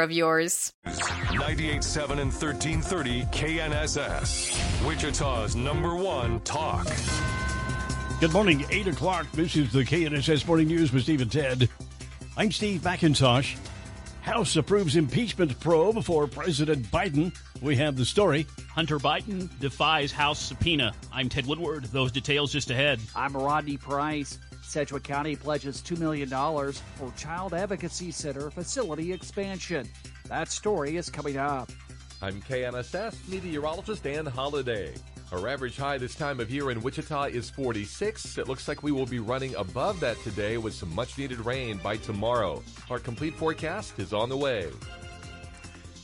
of yours. 98.7 and 1330 KNSS. Wichita's number one talk. Good morning, 8 o'clock. This is the KNSS Morning News with Steve and Ted. I'm Steve McIntosh. House approves impeachment probe for President Biden. We have the story. Hunter Biden defies House subpoena. I'm Ted Woodward. Those details just ahead. I'm Rodney Price. Sedgwick County pledges $2 million for Child Advocacy Center facility expansion. That story is coming up. I'm KNSS meteorologist Dan Holliday. Our average high this time of year in Wichita is 46. It looks like we will be running above that today with some much needed rain by tomorrow. Our complete forecast is on the way.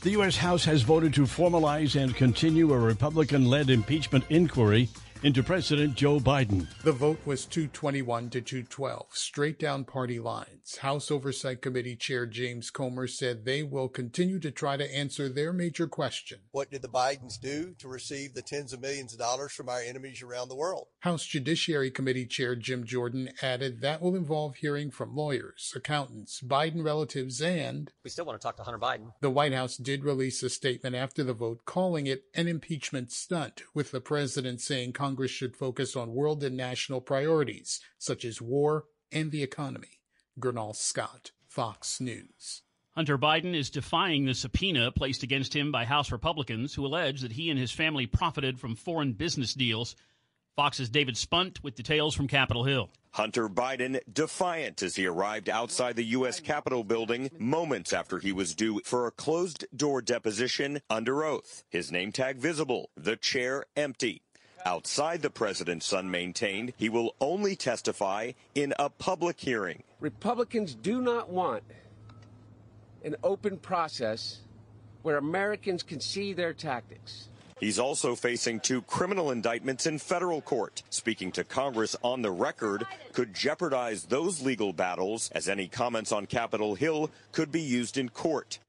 The U.S. House has voted to formalize and continue a Republican led impeachment inquiry into President Joe Biden. The vote was 221 to 212, straight down party lines. House Oversight Committee Chair James Comer said they will continue to try to answer their major question. What did the Bidens do to receive the tens of millions of dollars from our enemies around the world? House Judiciary Committee Chair Jim Jordan added that will involve hearing from lawyers, accountants, Biden relatives, and we still want to talk to Hunter Biden. The White House did release a statement after the vote calling it an impeachment stunt, with the president saying Congress should focus on world and national priorities such as war and the economy. Gernal Scott, Fox News. Hunter Biden is defying the subpoena placed against him by House Republicans who allege that he and his family profited from foreign business deals. Fox's David Spunt with details from Capitol Hill. Hunter Biden defiant as he arrived outside the U.S. Capitol building moments after he was due for a closed door deposition under oath. His name tag visible, the chair empty. Outside, the president's son maintained he will only testify in a public hearing. Republicans do not want an open process where Americans can see their tactics. He's also facing two criminal indictments in federal court. Speaking to Congress on the record could jeopardize those legal battles, as any comments on Capitol Hill could be used in court.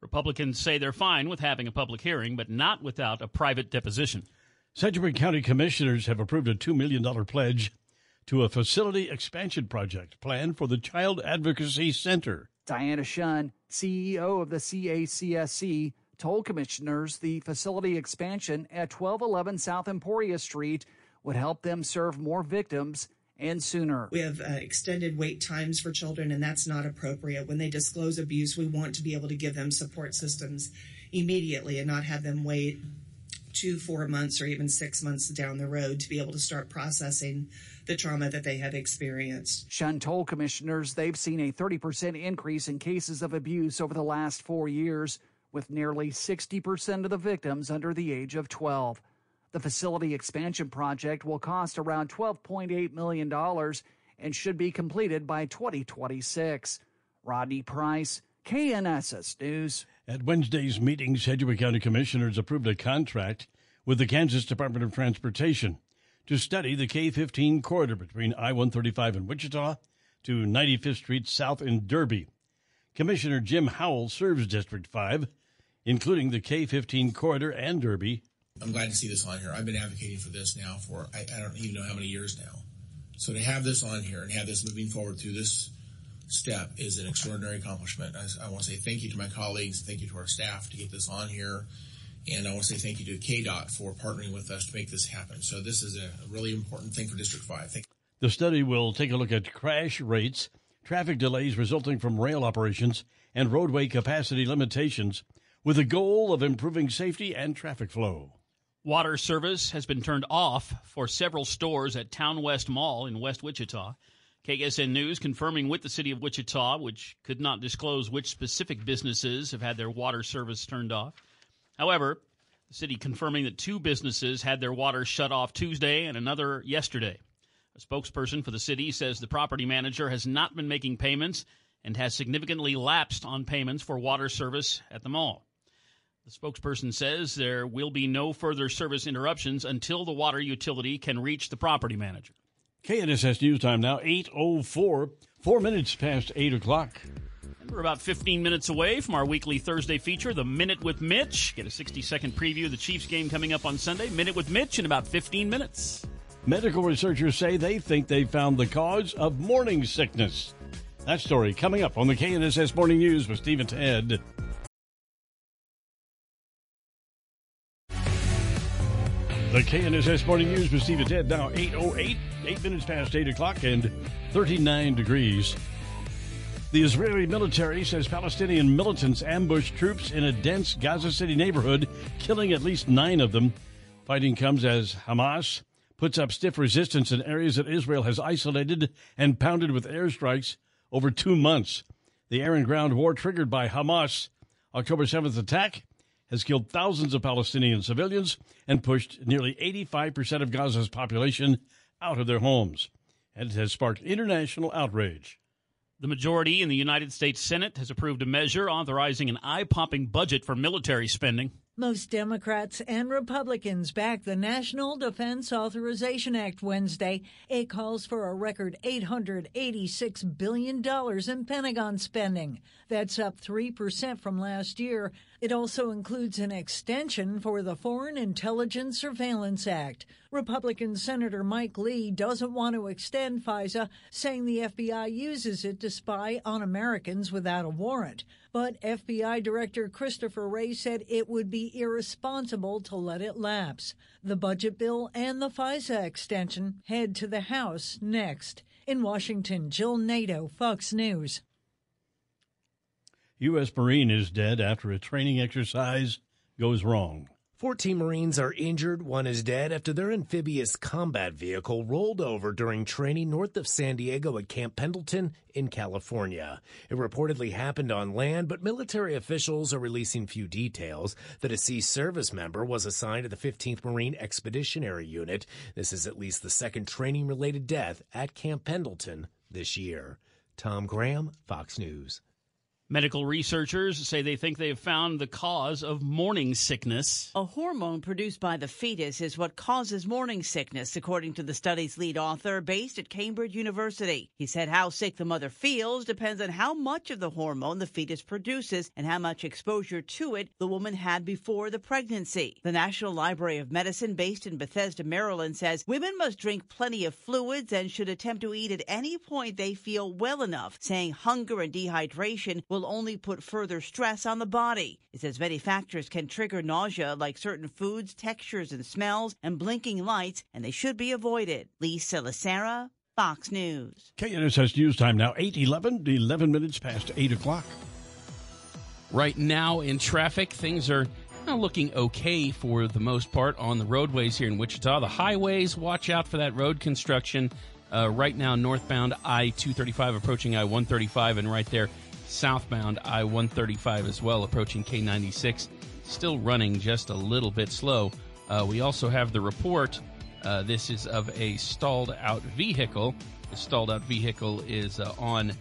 Republicans say they're fine with having a public hearing, but not without a private deposition. Sedgwick County commissioners have approved a $2 million pledge to a facility expansion project planned for the Child Advocacy Center. Diana Schunn, CEO of the CACSC, told commissioners the facility expansion at 1211 South Emporia Street would help them serve more victims and sooner. We have uh, extended wait times for children, and that's not appropriate. When they disclose abuse, we want to be able to give them support systems immediately and not have them wait two, four months, or even six months down the road to be able to start processing the trauma that they have experienced. Schunn told commissioners they've seen a 30% increase in cases of abuse over the last four years, with nearly 60% of the victims under the age of 12. The facility expansion project will cost around $12.8 million and should be completed by 2026. Rodney Price, KNSS News. At Wednesday's meeting, Sedgwick County Commissioners approved a contract with the Kansas Department of Transportation to study the K 15 corridor between I 135 in Wichita to 95th Street South in Derby. Commissioner Jim Howell serves District 5, including the K 15 corridor and Derby. I'm glad to see this on here. I've been advocating for this now for I, I don't even know how many years now. So to have this on here and have this moving forward through this step is an extraordinary accomplishment. I, I, want to say thank you to my colleagues, thank you to our staff to get this on here, and I want to say thank you to KDOT for partnering with us to make this happen. So this is a really important thing for District 5. Thank the study will take a look at crash rates, traffic delays resulting from rail operations, and roadway capacity limitations with the goal of improving safety and traffic flow. Water service has been turned off for several stores at Town West Mall in West Wichita. KSN News confirming with the city of Wichita, which could not disclose which specific businesses have had their water service turned off. However, the city confirming that two businesses had their water shut off Tuesday and another yesterday. A spokesperson for the city says the property manager has not been making payments and has significantly lapsed on payments for water service at the mall. The spokesperson says there will be no further service interruptions until the water utility can reach the property manager. KNSS News Time now, 8.04, four minutes past 8 o'clock. And we're about 15 minutes away from our weekly Thursday feature, The Minute with Mitch. Get a 60 second preview of the Chiefs game coming up on Sunday. Minute with Mitch in about 15 minutes. Medical researchers say they think they found the cause of morning sickness. That story coming up on the KNSS Morning News with Steve and Ted. The KNSS Morning News with Steve Ted now 8.08, 8 minutes past 8 o'clock and 39 degrees. The Israeli military says Palestinian militants ambushed troops in a dense Gaza City neighborhood, killing at least nine of them. Fighting comes as Hamas puts up stiff resistance in areas that Israel has isolated and pounded with airstrikes over two months. The air and ground war triggered by Hamas' October 7th attack has killed thousands of Palestinian civilians and pushed nearly 85% of Gaza's population out of their homes. And it has sparked international outrage. The majority in the United States Senate has approved a measure authorizing an eye popping budget for military spending. Most Democrats and Republicans backed the National Defense Authorization Act Wednesday. It calls for a record $886 billion in Pentagon spending. That's up 3% from last year. It also includes an extension for the Foreign Intelligence Surveillance Act. Republican Senator Mike Lee doesn't want to extend FISA, saying the FBI uses it to spy on Americans without a warrant. But FBI Director Christopher Wray said it would be irresponsible to let it lapse. The budget bill and the FISA extension head to the House next. In Washington, Jill Nato, Fox News. U.S. Marine is dead after a training exercise goes wrong. 14 Marines are injured, one is dead after their amphibious combat vehicle rolled over during training north of San Diego at Camp Pendleton in California. It reportedly happened on land, but military officials are releasing few details. The deceased service member was assigned to the 15th Marine Expeditionary Unit. This is at least the second training related death at Camp Pendleton this year. Tom Graham, Fox News. Medical researchers say they think they have found the cause of morning sickness. A hormone produced by the fetus is what causes morning sickness, according to the study's lead author based at Cambridge University. He said how sick the mother feels depends on how much of the hormone the fetus produces and how much exposure to it the woman had before the pregnancy. The National Library of Medicine, based in Bethesda, Maryland, says women must drink plenty of fluids and should attempt to eat at any point they feel well enough, saying hunger and dehydration will only put further stress on the body. It says many factors can trigger nausea, like certain foods, textures, and smells, and blinking lights, and they should be avoided. Lisa Lacera, Fox News. KNSS News Time now, 8 11, 11 minutes past 8 o'clock. Right now in traffic, things are looking okay for the most part on the roadways here in Wichita. The highways, watch out for that road construction. Uh, right now, northbound I 235 approaching I 135, and right there, southbound I 135 as well, approaching K 96. Still running just a little bit slow. Uh, we also have the report. Uh, this is of a stalled out vehicle. The stalled out vehicle is uh, on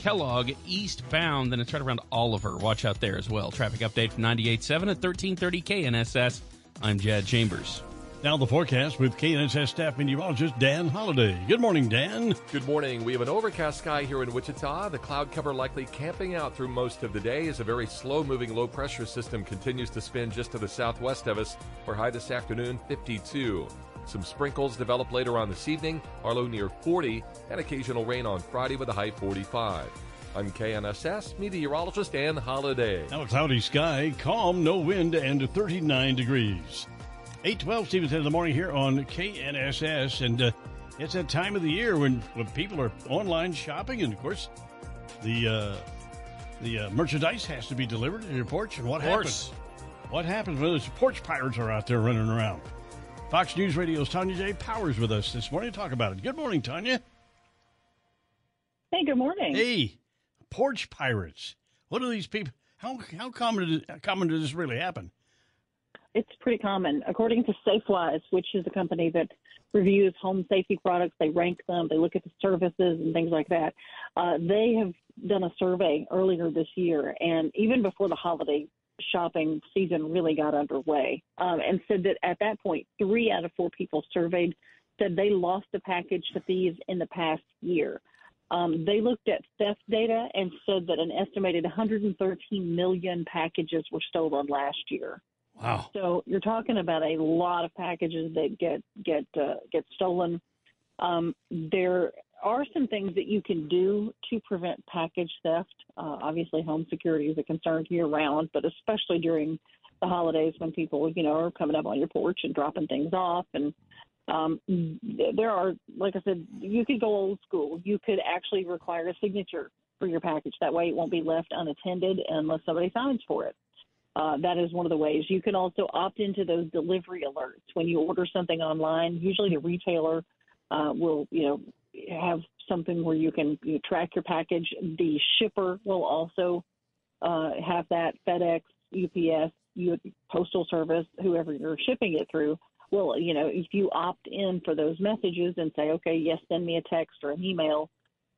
Kellogg eastbound, and it's right around Oliver. Watch out there as well. Traffic update from 98.7 at 1330 KNSS. I'm Jad Chambers. Now the forecast with KNSS staff meteorologist Dan Holliday. Good morning, Dan. Good morning. We have an overcast sky here in Wichita. The cloud cover likely camping out through most of the day as a very slow moving low pressure system continues to spin just to the southwest of us. For high this afternoon, 52. Some sprinkles develop later on this evening, our low near 40, and occasional rain on Friday with a high 45. I'm KNSS meteorologist Dan Holliday. Now cloudy sky, calm, no wind, and 39 degrees. 812 Stevens in the morning here on KNSS. And uh, it's that time of the year when, when people are online shopping. And of course, the uh, the uh, merchandise has to be delivered to your porch. And what happens? What happens when those porch pirates are out there running around? Fox News Radio's Tanya J. Powers with us this morning to talk about it. Good morning, Tanya. Hey, good morning. Hey, porch pirates. What are these people? How how common did, how common does this really happen? It's pretty common. According to SafeWise, which is a company that reviews home safety products, they rank them, they look at the services and things like that. Uh, they have done a survey earlier this year, and even before the holiday shopping season really got underway, um, and said that at that point, three out of four people surveyed said they lost a package to thieves in the past year. Um, they looked at theft data and said that an estimated 113 million packages were stolen last year. Wow. So you're talking about a lot of packages that get get uh, get stolen. Um, there are some things that you can do to prevent package theft. Uh, obviously, home security is a concern year round, but especially during the holidays when people, you know, are coming up on your porch and dropping things off. And um, there are, like I said, you could go old school. You could actually require a signature for your package. That way, it won't be left unattended unless somebody signs for it. Uh, that is one of the ways. You can also opt into those delivery alerts when you order something online. Usually, the retailer uh, will, you know, have something where you can you know, track your package. The shipper will also uh, have that. FedEx, UPS, Postal Service, whoever you're shipping it through. Well, you know, if you opt in for those messages and say, okay, yes, send me a text or an email,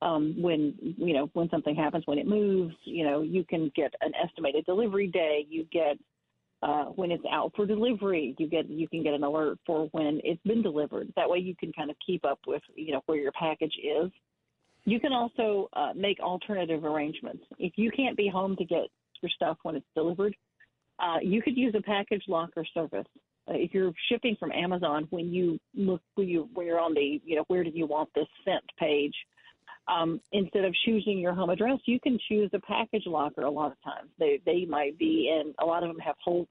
um, when you know when something happens when it moves you know you can get an estimated delivery day. You get uh, when it's out for delivery you get you can get an alert for when it's been delivered. That way you can kind of keep up with you know where your package is. You can also uh, make alternative arrangements. If you can't be home to get your stuff when it's delivered uh, you could use a package locker service. Uh, if you're shipping from Amazon, when you look when you when you're on the you know where do you want this sent page, um, instead of choosing your home address, you can choose a package locker. A lot of times, they they might be in. A lot of them have whole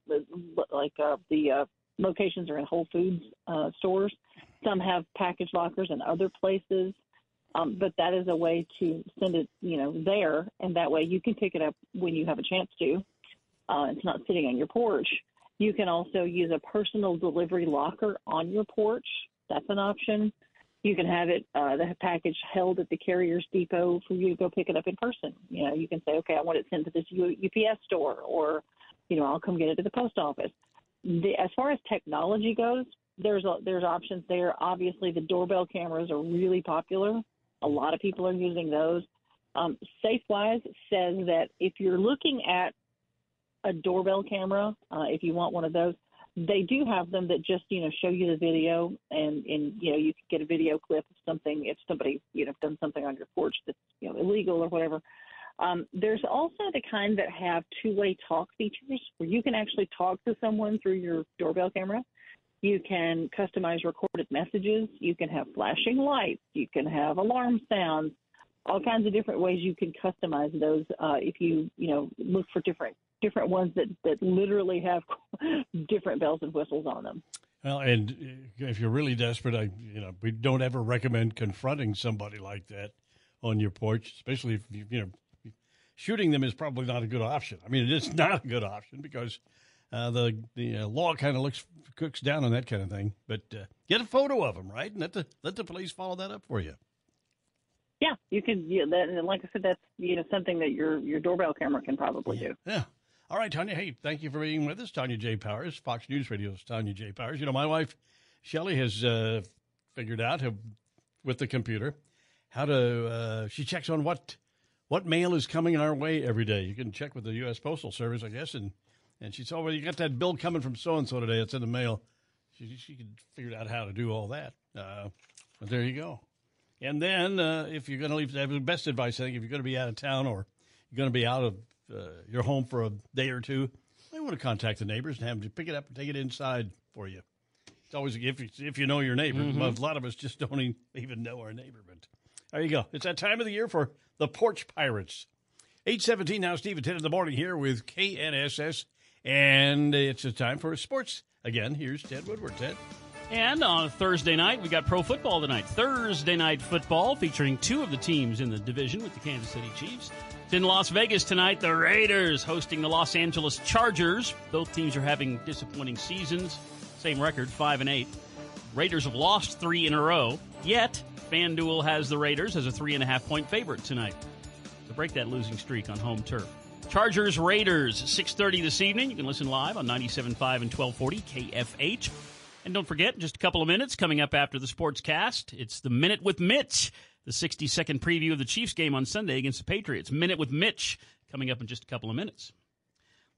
like uh, the uh, locations are in Whole Foods uh, stores. Some have package lockers in other places. Um, but that is a way to send it, you know, there, and that way you can pick it up when you have a chance to. Uh, it's not sitting on your porch. You can also use a personal delivery locker on your porch. That's an option. You can have it uh, the package held at the carrier's depot for you to go pick it up in person. You know, you can say, okay, I want it sent to this UPS store, or you know, I'll come get it at the post office. The, as far as technology goes, there's a, there's options there. Obviously, the doorbell cameras are really popular. A lot of people are using those. Um, SafeWise says that if you're looking at a doorbell camera, uh, if you want one of those, they do have them that just you know show you the video and and you know you can get a video clip of something if somebody you know done something on your porch that's you know illegal or whatever. Um, there's also the kind that have two-way talk features where you can actually talk to someone through your doorbell camera. You can customize recorded messages. You can have flashing lights. You can have alarm sounds. All kinds of different ways you can customize those uh, if you you know look for different different ones that that literally have different bells and whistles on them. Well, and uh, if you're really desperate, I you know we don't ever recommend confronting somebody like that on your porch, especially if you, you know shooting them is probably not a good option. I mean, it is not a good option because uh, the the uh, law kind of looks cooks down on that kind of thing. But uh, get a photo of them, right, and let the let the police follow that up for you. Yeah, you can. Yeah, that, and like I said, that's you know something that your your doorbell camera can probably do. Yeah. All right, Tanya. Hey, thank you for being with us. Tanya J. Powers, Fox News Radio's Tanya J. Powers. You know, my wife, Shelly, has uh, figured out how, with the computer how to, uh, she checks on what what mail is coming our way every day. You can check with the U.S. Postal Service, I guess, and, and she said, oh, well, you got that bill coming from so-and-so today. It's in the mail. She, she could figure out how to do all that. Uh, but there you go. And then uh, if you're going to leave, the best advice, I think, if you're going to be out of town or you're going to be out of uh, your home for a day or two, they want to contact the neighbors and have them pick it up and take it inside for you. It's always if you, if you know your neighbor. Mm-hmm. A lot of us just don't even know our neighbor. But there you go. It's that time of the year for the Porch Pirates. 817 now, Steve at 10 in the morning here with KNSS. And it's a time for sports. Again, here's Ted Woodward. Ted. And on Thursday night, we got pro football tonight. Thursday night football featuring two of the teams in the division with the Kansas City Chiefs. In Las Vegas tonight. The Raiders hosting the Los Angeles Chargers. Both teams are having disappointing seasons. Same record, five and eight. Raiders have lost three in a row. Yet FanDuel has the Raiders as a three and a half point favorite tonight to break that losing streak on home turf. Chargers Raiders 6:30 this evening. You can listen live on 97.5 and 1240 KFH. And don't forget, just a couple of minutes coming up after the sports cast, it's the Minute with Mitch, the 60 second preview of the Chiefs game on Sunday against the Patriots. Minute with Mitch coming up in just a couple of minutes.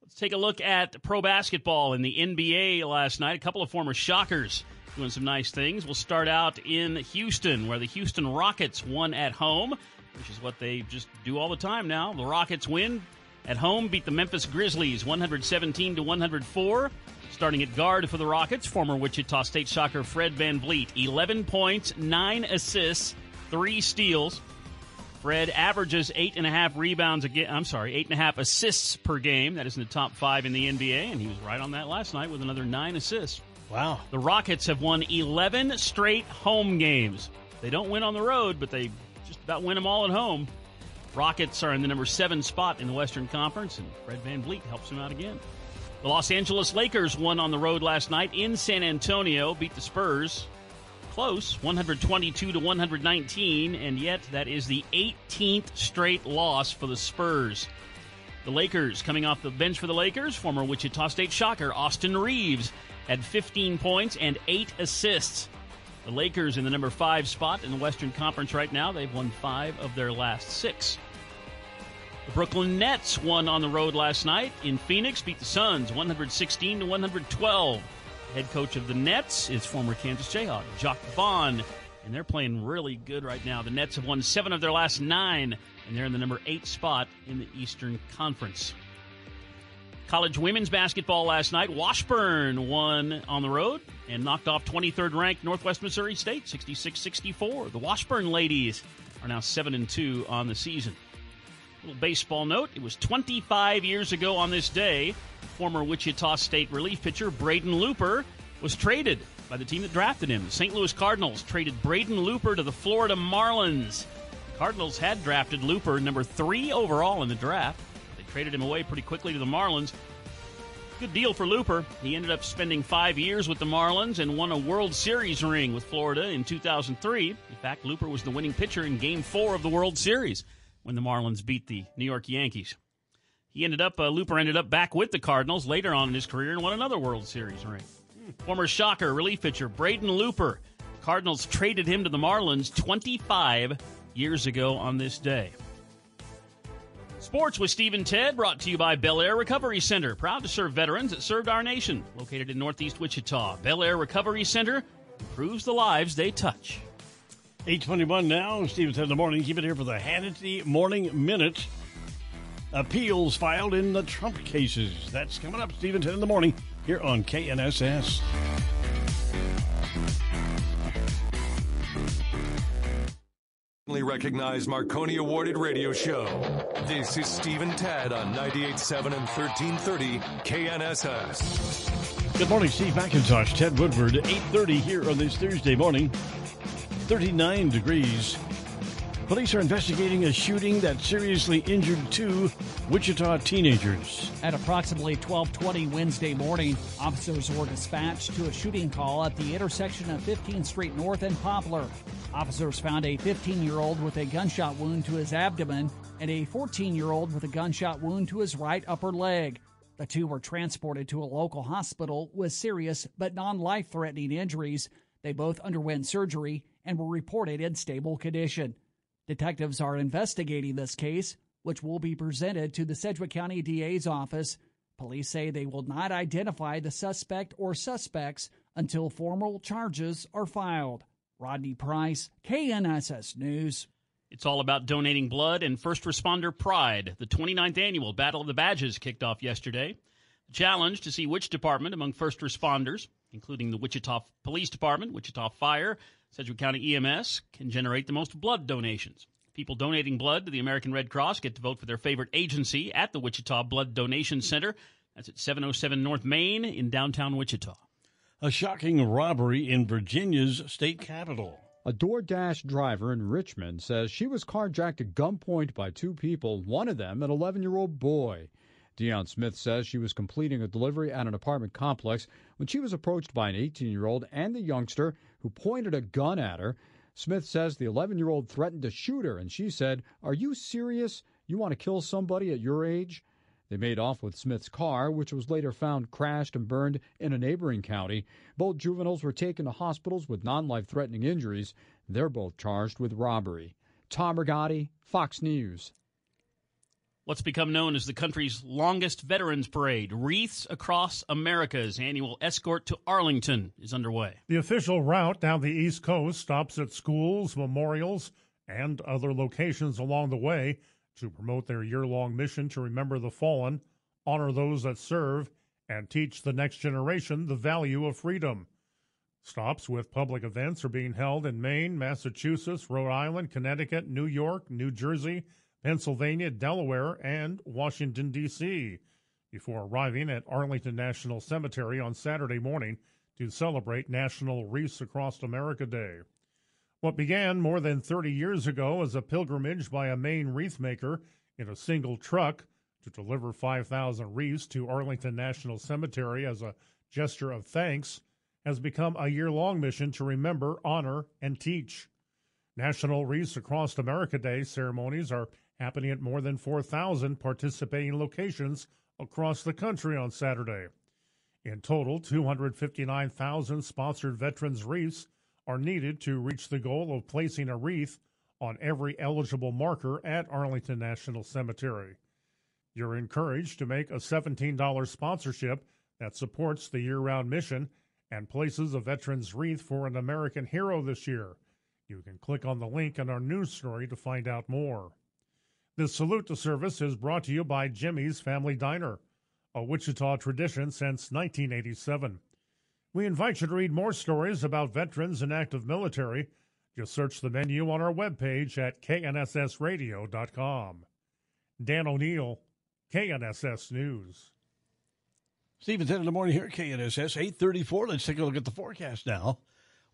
Let's take a look at pro basketball in the NBA last night. A couple of former Shockers doing some nice things. We'll start out in Houston, where the Houston Rockets won at home, which is what they just do all the time now. The Rockets win at home, beat the Memphis Grizzlies 117 to 104. Starting at guard for the Rockets, former Wichita State Shocker Fred VanVleet, 11 points, 9 assists, 3 steals. Fred averages eight and a half rebounds again. I'm sorry, eight and a half assists per game. That is in the top five in the NBA, and he was right on that last night with another nine assists. Wow. The Rockets have won 11 straight home games. They don't win on the road, but they just about win them all at home. Rockets are in the number seven spot in the Western Conference, and Fred VanVleet helps them out again. The Los Angeles Lakers won on the road last night in San Antonio, beat the Spurs. Close, 122 to 119, and yet that is the 18th straight loss for the Spurs. The Lakers coming off the bench for the Lakers, former Wichita State Shocker Austin Reaves had 15 points and 8 assists. The Lakers in the number 5 spot in the Western Conference right now. They've won 5 of their last 6. The Brooklyn Nets won on the road last night in Phoenix, beat the Suns 116 to 112. Head coach of the Nets is former Kansas Jayhawk Jacque Vaughn, and they're playing really good right now. The Nets have won seven of their last nine, and they're in the number eight spot in the Eastern Conference. College women's basketball last night. Washburn won on the road and knocked off 23rd ranked Northwest Missouri State 66 64. The Washburn ladies are now 7 and 2 on the season. Little baseball note it was 25 years ago on this day, former Wichita State relief pitcher Braden Looper was traded by the team that drafted him. The St. Louis Cardinals traded Braden Looper to the Florida Marlins. The Cardinals had drafted Looper number three overall in the draft. They traded him away pretty quickly to the Marlins. Good deal for Looper. He ended up spending five years with the Marlins and won a World Series ring with Florida in 2003. In fact, Looper was the winning pitcher in Game 4 of the World Series when the Marlins beat the New York Yankees. He ended up, uh, Looper ended up back with the Cardinals later on in his career and won another World Series ring. Former Shocker relief pitcher Braden Looper. Cardinals traded him to the Marlins 25 years ago on this day. Sports with Stephen Ted, brought to you by Bel Air Recovery Center. Proud to serve veterans that served our nation. Located in Northeast Wichita, Bel Air Recovery Center improves the lives they touch. 821 now. Stephen Ted in the morning. Keep it here for the Hannity Morning Minute. Appeals filed in the Trump cases. That's coming up, Stephen 10 in the morning, here on KNSS. recognized Marconi awarded radio show. This is Stephen Tad on 98.7 and 1330 KNSS. Good morning, Steve McIntosh, Ted Woodward, 8.30 here on this Thursday morning. 39 degrees. Police are investigating a shooting that seriously injured two Wichita teenagers. At approximately 12:20 Wednesday morning, officers were dispatched to a shooting call at the intersection of 15th Street North and Poplar. Officers found a 15-year-old with a gunshot wound to his abdomen and a 14-year-old with a gunshot wound to his right upper leg. The two were transported to a local hospital with serious but non-life-threatening injuries. They both underwent surgery and were reported in stable condition. Detectives are investigating this case, which will be presented to the Sedgwick County DA's office. Police say they will not identify the suspect or suspects until formal charges are filed. Rodney Price, KNSS News. It's all about donating blood and first responder pride. The 29th annual Battle of the Badges kicked off yesterday. The challenge to see which department among first responders, including the Wichita Police Department, Wichita Fire, Sedgwick County EMS can generate the most blood donations. People donating blood to the American Red Cross get to vote for their favorite agency at the Wichita Blood Donation Center. That's at 707 North Main in downtown Wichita. A shocking robbery in Virginia's state capital. A DoorDash driver in Richmond says she was carjacked at gunpoint by two people, one of them an 11 year old boy. Dion Smith says she was completing a delivery at an apartment complex when she was approached by an 18 year old and the youngster who pointed a gun at her. Smith says the 11 year old threatened to shoot her, and she said, Are you serious? You want to kill somebody at your age? They made off with Smith's car, which was later found crashed and burned in a neighboring county. Both juveniles were taken to hospitals with non life threatening injuries. They're both charged with robbery. Tom Rigotti, Fox News. What's become known as the country's longest Veterans Parade, Wreaths Across America's annual escort to Arlington, is underway. The official route down the East Coast stops at schools, memorials, and other locations along the way to promote their year long mission to remember the fallen, honor those that serve, and teach the next generation the value of freedom. Stops with public events are being held in Maine, Massachusetts, Rhode Island, Connecticut, New York, New Jersey, Pennsylvania, Delaware, and Washington, D.C., before arriving at Arlington National Cemetery on Saturday morning to celebrate National Wreaths Across America Day. What began more than 30 years ago as a pilgrimage by a Maine wreath maker in a single truck to deliver 5,000 wreaths to Arlington National Cemetery as a gesture of thanks has become a year long mission to remember, honor, and teach. National Wreaths Across America Day ceremonies are happening at more than 4,000 participating locations across the country on Saturday. In total, 259,000 sponsored veterans wreaths are needed to reach the goal of placing a wreath on every eligible marker at Arlington National Cemetery. You're encouraged to make a $17 sponsorship that supports the year round mission and places a veteran's wreath for an American hero this year. You can click on the link in our news story to find out more. This salute to service is brought to you by Jimmy's Family Diner, a Wichita tradition since 1987. We invite you to read more stories about veterans and active military. Just search the menu on our webpage at knssradio.com. Dan O'Neill, KNSS News. Stephen 10 in the morning here KNSS 834. Let's take a look at the forecast now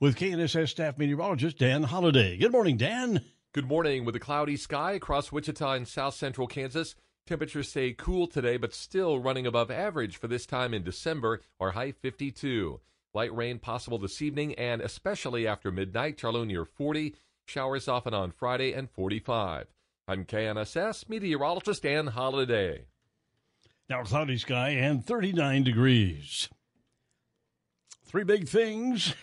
with KNSS staff meteorologist Dan Holliday. Good morning, Dan. Good morning. With a cloudy sky across Wichita and south central Kansas, temperatures stay cool today, but still running above average for this time in December, our high 52. Light rain possible this evening and especially after midnight, Charlo near 40. Showers often on Friday and 45. I'm KNSS meteorologist Dan Holliday. Now cloudy sky and 39 degrees. Three big things.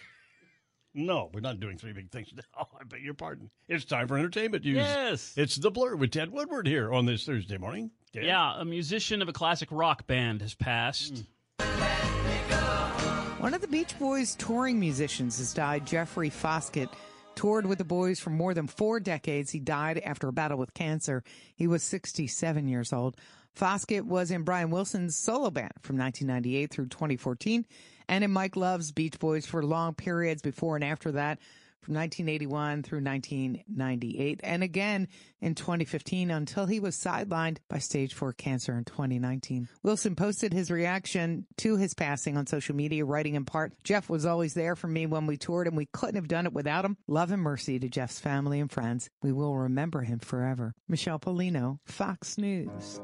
No, we're not doing three big things now. I beg your pardon. It's time for entertainment news. Yes. It's The Blur with Ted Woodward here on this Thursday morning. Ted? Yeah, a musician of a classic rock band has passed. Hmm. One of the Beach Boys touring musicians has died, Jeffrey Foskett. Toured with the boys for more than four decades. He died after a battle with cancer. He was 67 years old. Foskett was in Brian Wilson's solo band from 1998 through 2014 and in Mike Love's Beach Boys for long periods before and after that from 1981 through 1998 and again in 2015 until he was sidelined by stage 4 cancer in 2019. Wilson posted his reaction to his passing on social media writing in part, Jeff was always there for me when we toured and we couldn't have done it without him. Love and mercy to Jeff's family and friends. We will remember him forever. Michelle Pollino, Fox News.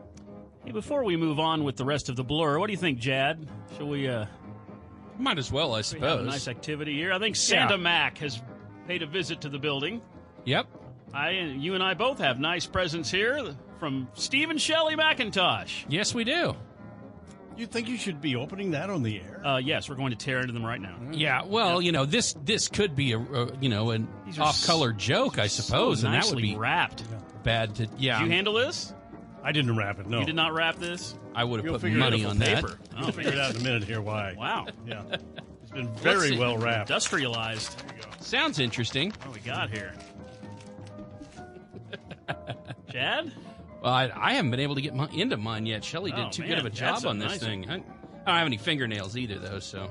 Hey, before we move on with the rest of the blur, what do you think, Jad? Shall we uh might as well, I we suppose. have a nice activity here? I think Santa Mac has paid a visit to the building. Yep. I you and I both have nice presents here from Stephen Shelley McIntosh. Yes, we do. You think you should be opening that on the air? Uh, yes, we're going to tear into them right now. Yeah, well, you know this this could be a, a you know an off color joke, I suppose, so and that would be wrapped. bad to yeah. Did you handle this? I didn't wrap it. No, You did not wrap this. I would have You'll put figure it money out on with that. paper. I'll oh. figure it out in a minute here. Why? Wow. Yeah, it's been very Let's- well wrapped. Industrialized. Sounds interesting. What we got here? Chad? Well, I, I haven't been able to get my, into mine yet. Shelley did Oh, too man, good of a job that's a on this nice thing. I, I don't have any fingernails either, though. So.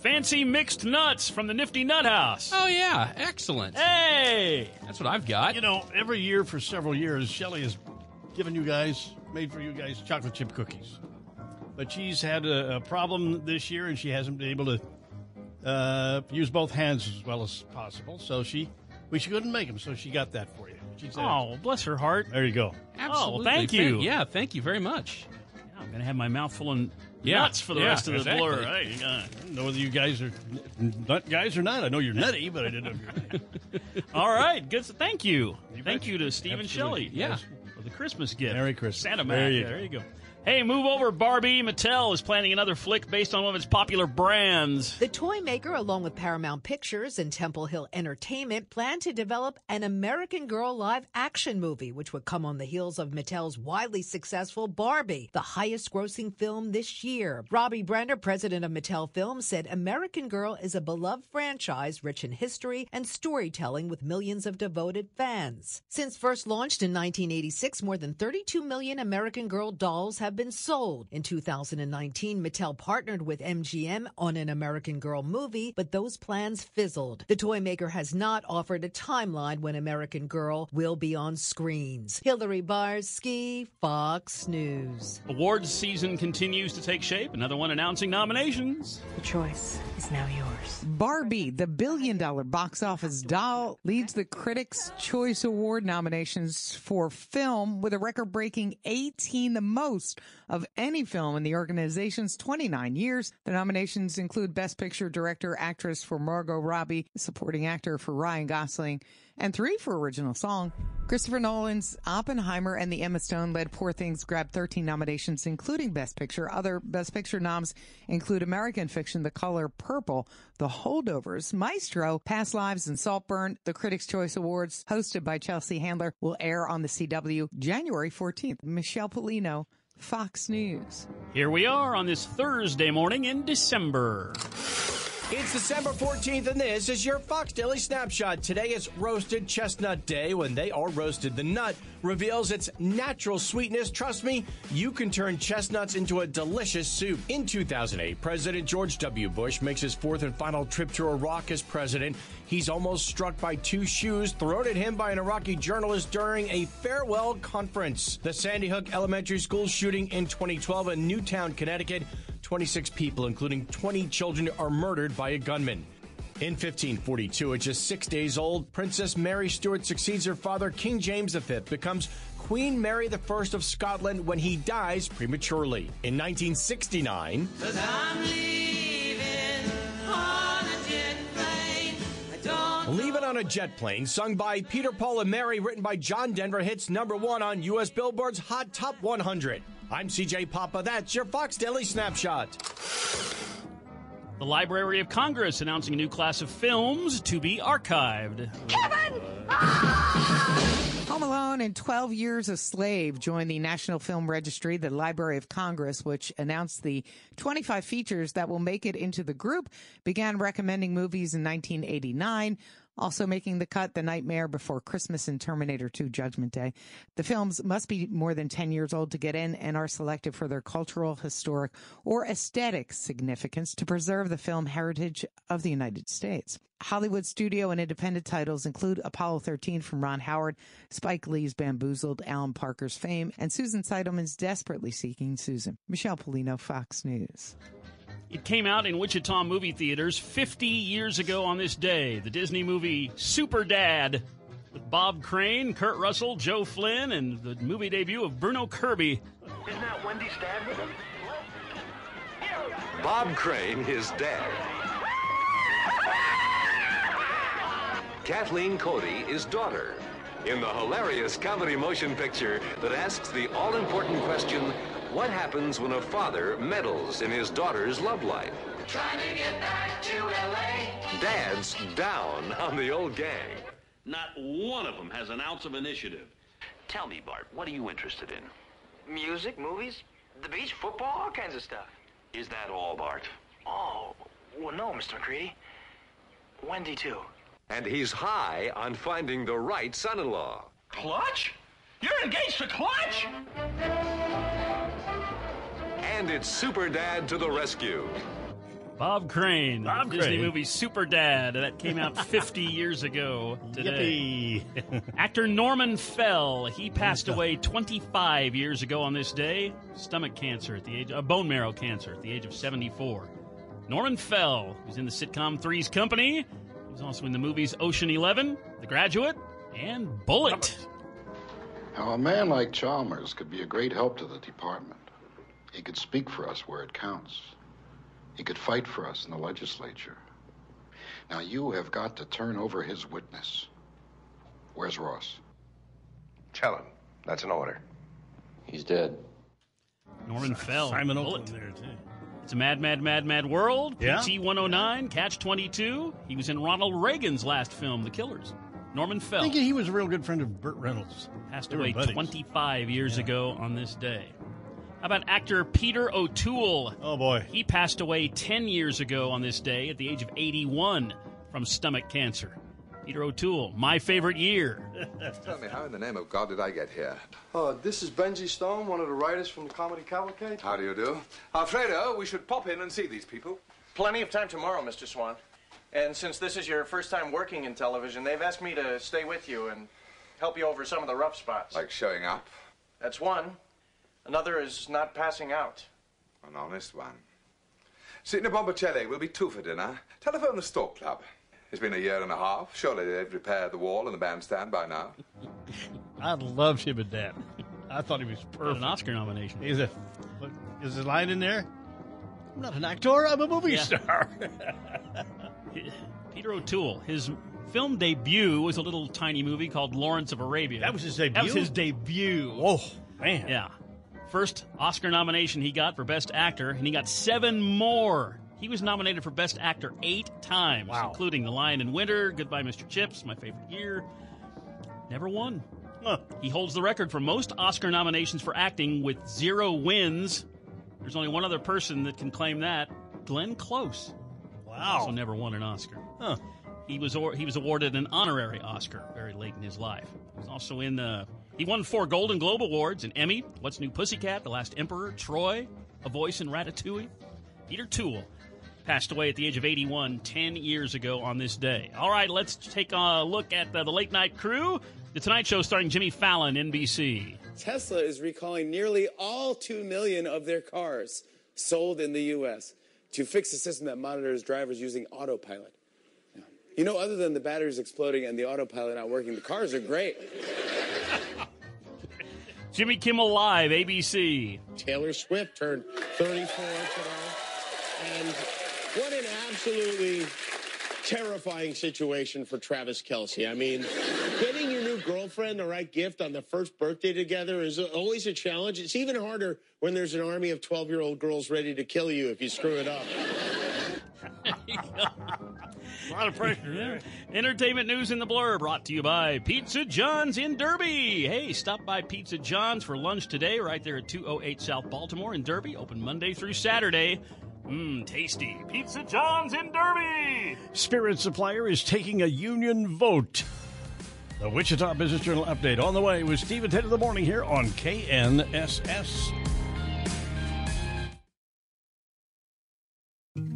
Fancy mixed nuts from the Nifty Nut House. Oh yeah, excellent. Hey, that's what I've got. You know, every year for several years, Shelly has given you guys, made for you guys, chocolate chip cookies. But she's had a, a problem this year, and she hasn't been able to uh, use both hands as well as possible. So she, we she couldn't make them, so she got that for you. She said, Oh, bless her heart. there you go. Oh, well, thank you. yeah, thank you very much. I'm going to have my mouth full of Yeah, nuts for the Yeah, rest of the exactly. blur. Hey, uh, I don't know whether you guys are n- nut guys or not. I know you're nutty, but I didn't know if you're all right. Good. Thank you. Thank you to Stephen Absolutely. Shelley. Yes. For the Christmas gift. Merry Christmas. Santa There you there you go. Hey, move over, Barbie. Mattel is planning another flick based on one of its popular brands. The toy maker, along with Paramount Pictures and Temple Hill Entertainment, plan to develop an American Girl live action movie, which would come on the heels of Mattel's widely successful Barbie, the highest grossing film this year. Robbie Brenner, president of Mattel Films, said American Girl is a beloved franchise rich in history and storytelling with millions of devoted fans. Since first launched in 1986, more than 32 million American Girl dolls have been sold. In 2019, Mattel partnered with MGM on an American Girl movie, but those plans fizzled. The toy maker has not offered a timeline when American Girl will be on screens. Hillary Barsky, Fox News. Awards season continues to take shape. Another one announcing nominations. The choice is now yours. Barbie, the billion dollar box office doll, leads the Critics' Choice Award nominations for film with a record breaking 18, the most of any film in the organization's 29 years. The nominations include Best Picture Director, Actress for Margot Robbie, Supporting Actor for Ryan Gosling, and three for Original Song. Christopher Nolan's Oppenheimer and the Emma Stone led Poor Things grabbed 13 nominations, including Best Picture. Other Best Picture noms include American Fiction, The Color Purple, The Holdovers, Maestro, Past Lives, and Saltburn. The Critics' Choice Awards, hosted by Chelsea Handler, will air on the CW January 14th. Michelle Pollino, Fox News. Here we are on this Thursday morning in December. It's December 14th, and this is your Fox Daily Snapshot. Today is Roasted Chestnut Day. When they are roasted, the nut reveals its natural sweetness. Trust me, you can turn chestnuts into a delicious soup. In 2008, President George W. Bush makes his fourth and final trip to Iraq as president. He's almost struck by two shoes thrown at him by an Iraqi journalist during a farewell conference. The Sandy Hook Elementary School shooting in 2012 in Newtown, Connecticut. 26 people, including 20 children, are murdered by a gunman. In 1542, at just six days old, Princess Mary Stuart succeeds her father, King James V, becomes Queen Mary I of Scotland when he dies prematurely. In 1969, Leaving on a Jet Plane, sung by Peter, Paul, and Mary, written by John Denver, hits number one on U.S. Billboard's Hot Top 100. I'm CJ Papa. That's your Fox Daily Snapshot. The Library of Congress announcing a new class of films to be archived. Kevin! Ah! Home Alone and 12 Years a Slave joined the National Film Registry, the Library of Congress, which announced the 25 features that will make it into the group, began recommending movies in 1989. Also making the cut, The Nightmare Before Christmas and Terminator 2 Judgment Day. The films must be more than 10 years old to get in and are selected for their cultural, historic, or aesthetic significance to preserve the film heritage of the United States. Hollywood studio and independent titles include Apollo 13 from Ron Howard, Spike Lee's Bamboozled, Alan Parker's Fame, and Susan Seidelman's Desperately Seeking Susan. Michelle Pollino, Fox News. It came out in Wichita movie theaters 50 years ago on this day. The Disney movie Super Dad with Bob Crane, Kurt Russell, Joe Flynn, and the movie debut of Bruno Kirby. Isn't that Wendy's dad with him? Bob Crane, his dad. Kathleen Cody, his daughter. In the hilarious comedy motion picture that asks the all important question what happens when a father meddles in his daughter's love life? Trying to get back to LA. Dad's down on the old gang. Not one of them has an ounce of initiative. Tell me, Bart, what are you interested in? Music, movies, the beach, football, all kinds of stuff. Is that all, Bart? Oh, well, no, Mr. McCready. Wendy, too. And he's high on finding the right son in law. Clutch? You're engaged to Clutch? And it's Super Dad to the rescue. Bob Crane, Bob Disney Crane. movie Super Dad that came out 50 years ago today. Yippee. Actor Norman Fell, he passed away 25 years ago on this day. Stomach cancer at the age, uh, bone marrow cancer at the age of 74. Norman Fell, who's in the sitcom Three's Company. He was also in the movies Ocean Eleven, The Graduate, and Bullitt. Now, a man like Chalmers could be a great help to the department. He could speak for us where it counts. He could fight for us in the legislature. Now, you have got to turn over his witness. Where's Ross? Tell him. That's an order. He's dead. Norman Fell. Simon Bullitt. Oakland there, too. It's a mad, mad, mad, mad world. Yeah. PT 109, Catch 22. He was in Ronald Reagan's last film, The Killers. Norman I Fell think he was a real good friend of Burt Reynolds. passed They away buddies. 25 years ago on this day. How about actor Peter O'Toole? Oh, boy. He passed away 10 years ago on this day at the age of 81 from stomach cancer. Peter O'Toole, my favorite year. Tell me, how in the name of God did I get here? Oh, this is Benji Stone, one of the writers from the Comedy Cavalcade. How do you do? Alfredo, we should pop in and see these people. Plenty of time tomorrow, Mr. Swann. And since this is your first time working in television, they've asked me to stay with you and help you over some of the rough spots. Like showing up? That's one. Another is not passing out. An honest one. Sitting at Bombocelli will be two for dinner. Telephone the Stork Club. It's been a year and a half. Surely they've repaired the wall and the bandstand by now. I loved him and Dad. I thought he was Got perfect. an Oscar nomination. He's a. Look, is his line in there? I'm not an actor. I'm a movie Yeah. star. Peter O'Toole, his film debut was a little tiny movie called Lawrence of Arabia. That was his debut. That was debut? his debut. Oh man. Yeah. First Oscar nomination he got for Best Actor, and he got seven more. He was nominated for Best Actor eight times, Wow. including The Lion in Winter, Goodbye, Mr. Chips, my favorite year. Never won. Huh. He holds the record for most Oscar nominations for acting with zero wins. There's only one other person that can claim that Glenn Close. Wow. Also never won an Oscar. Huh. He was or, he was awarded an honorary Oscar very late in his life. He was also in uh, he won four Golden Globe awards: an Emmy, What's New Pussycat, The Last Emperor, Troy, A Voice in Ratatouille. Peter Toole passed away at the age of 81 10 years ago on this day. All right, let's take a look at the, the late night crew. The Tonight Show starring Jimmy Fallon, NBC. Tesla is recalling nearly all 2 million of their cars sold in the U.S. to fix a system that monitors drivers using autopilot. You know, other than the batteries exploding and the autopilot not working, the cars are great. Jimmy Kimmel Live, ABC. Taylor Swift turned 34 today. And what an absolutely terrifying situation for Travis Kelce. I mean, getting your new girlfriend the right gift on the first birthday together is always a challenge. It's even harder when there's an army of 12 year old girls ready to kill you if you screw it up. A lot of pressure there. Entertainment news in the blur brought to you by Pizza John's in Derby. Hey, stop by Pizza John's for lunch today, right there at 208 South Baltimore in Derby. Open Monday through Saturday. Mmm, tasty. Pizza John's in Derby. Spirit Supplier is taking a union vote. The Wichita Business Journal update on the way with Steve at 10 in the morning here on KNSS.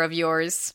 of yours.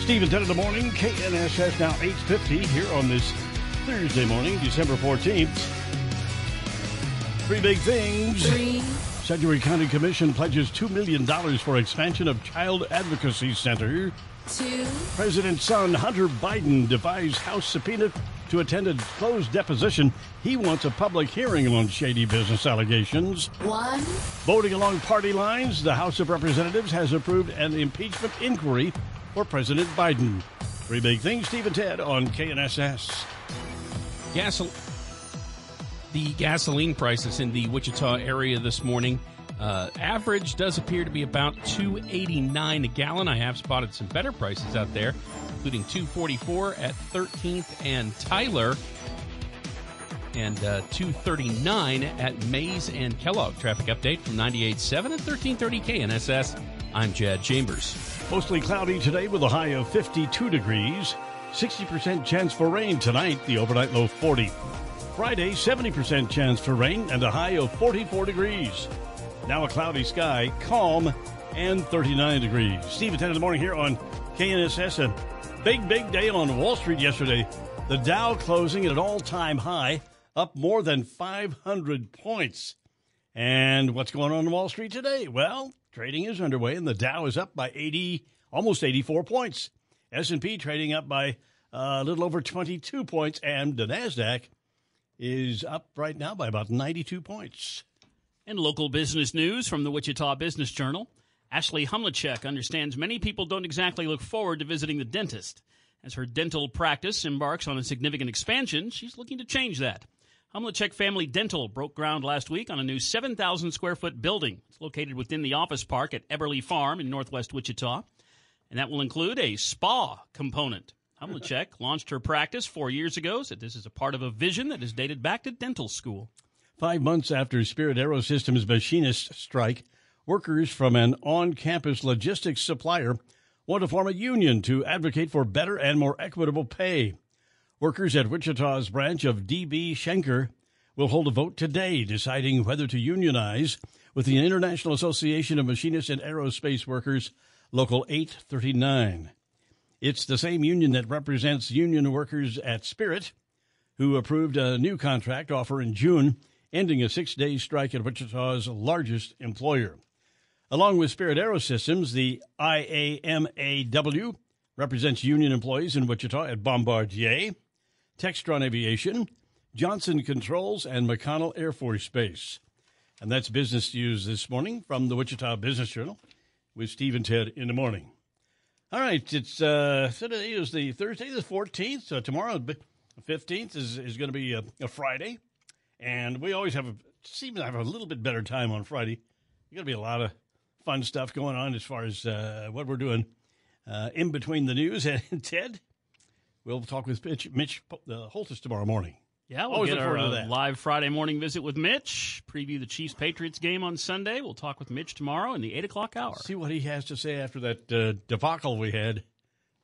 Steve and Ted in the morning, KNSS now 8.50 here on this Thursday morning, December 14th. Three big things. Three. Sedgwick County Commission pledges $2 million for expansion of Child Advocacy Center. Two. President's son, Hunter Biden, defies House subpoena to attend a closed deposition. He wants a public hearing on shady business allegations. One. Voting along party lines, the House of Representatives has approved an impeachment inquiry for President Biden. Three big things, Steve and Ted on KNSS. Gasol- the gasoline prices in the Wichita area this morning. Uh, average does appear to be about 289 a gallon. I have spotted some better prices out there, including 244 at 13th and Tyler, and uh, 239 at Maize and Kellogg. Traffic update from 98.7 and 1330 KNSS. I'm Jad Chambers. Mostly cloudy today with a high of 52 degrees. 60% chance for rain tonight, the overnight low 40. Friday, 70% chance for rain and a high of 44 degrees. Now a cloudy sky, calm, and 39 degrees. Steve at 10 in the morning here on KNSS. A big, big day on Wall Street yesterday. The Dow closing at an all time high, up more than 500 points. And what's going on on Wall Street today? Well, trading is underway, and the Dow is up by 80, almost 84 points. S&P trading up by uh, a little over 22 points, and the Nasdaq is up right now by about 92 points. And local business news from the Wichita Business Journal. Ashley Humlachek understands many people don't exactly look forward to visiting the dentist. As her dental practice embarks on a significant expansion, she's looking to change that. Humlachek Family Dental broke ground last week on a new 7,000 square foot building. It's located within the office park at Eberly Farm in northwest Wichita. And that will include a spa component. Humlachek launched her practice four years ago, said this is a part of a vision that is dated back to dental school. Five months after Spirit Aerosystems machinist strike, workers from an on campus logistics supplier want to form a union to advocate for better and more equitable pay. Workers at Wichita's branch of DB Schenker will hold a vote today deciding whether to unionize with the International Association of Machinists and Aerospace Workers, Local 839. It's the same union that represents union workers at Spirit, who approved a new contract offer in June, ending a six day strike at Wichita's largest employer. Along with Spirit Aerosystems, the IAMAW represents union employees in Wichita at Bombardier, Textron Aviation, Johnson Controls, and McConnell Air Force Base. And that's business news this morning from the Wichita Business Journal with Steve and Ted in the morning. All right, it's uh, today is the Thursday, the 14th. So tomorrow, the 15th, is, is going to be a, a Friday. And we always have a, seem to have a little bit better time on Friday. There's going to be a lot of fun stuff going on as far as uh, what we're doing uh, in between the news. And Ted, we'll talk with Mitch, Mitch uh, tomorrow morning. Yeah, we'll Always get our forward to uh, that. live Friday morning visit with Mitch, preview the Chiefs Patriots game on Sunday. We'll talk with Mitch tomorrow in the 8 o'clock hour. See what he has to say after that uh, debacle we had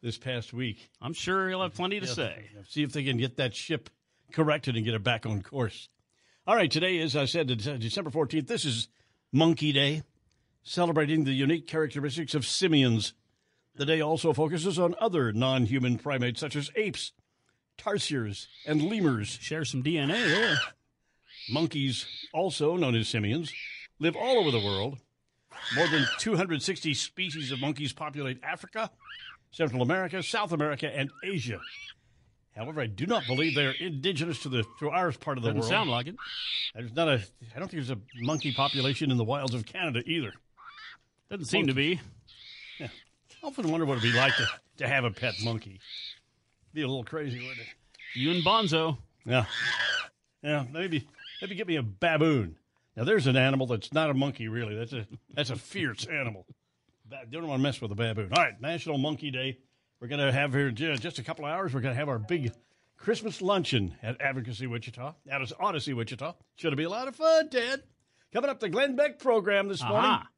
this past week. I'm sure he'll have plenty to Yeah, say. See if they can get that ship corrected and get it back on course. All right, today, as I said, uh, December 14th. This is Monkey Day, celebrating the unique characteristics of simians. The day also focuses on other non human primates such as apes, tarsiers, and lemurs. Share some DNA there. Monkeys, also known as simians, live all over the world. More than 260 species of monkeys populate Africa, Central America, South America, and Asia. However, I do not believe they are indigenous to the to our part of the Doesn't world. sound like it. There's not a. I don't think there's a monkey population in the wilds of Canada either. Doesn't seem to be. Yeah. I often wonder what it'd be like to, to have a pet monkey. Be a little crazy, wouldn't it? You and Bonzo. Yeah. Yeah, maybe maybe get me a baboon. Now there's an animal that's not a monkey really. That's a that's a fierce animal. Don't want to mess with a baboon. All right, National Monkey Day. We're going to have here just a couple of hours. We're going to have our big Christmas luncheon at Advocacy Wichita, at Odyssey Wichita. Should be a lot of fun, Ted. Coming up, the Glenn Beck program this morning. Aha.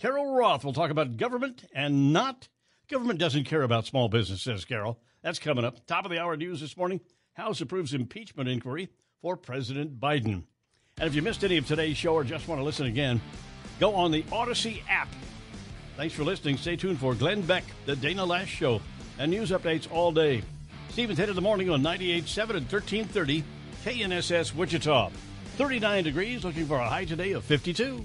Carol Roth will talk about government and not. Government doesn't care about small business, says Carol. That's coming up. Top of the hour news this morning. House approves impeachment inquiry for President Biden. And if you missed any of today's show or just want to listen again, go on the Odyssey app. Thanks for listening. Stay tuned for Glenn Beck, the Dana Loesch Show, and news updates all day. Steve and Ted in the Morning on 98.7 and 1330 KNSS Wichita. 39 degrees, looking for a high today of 52.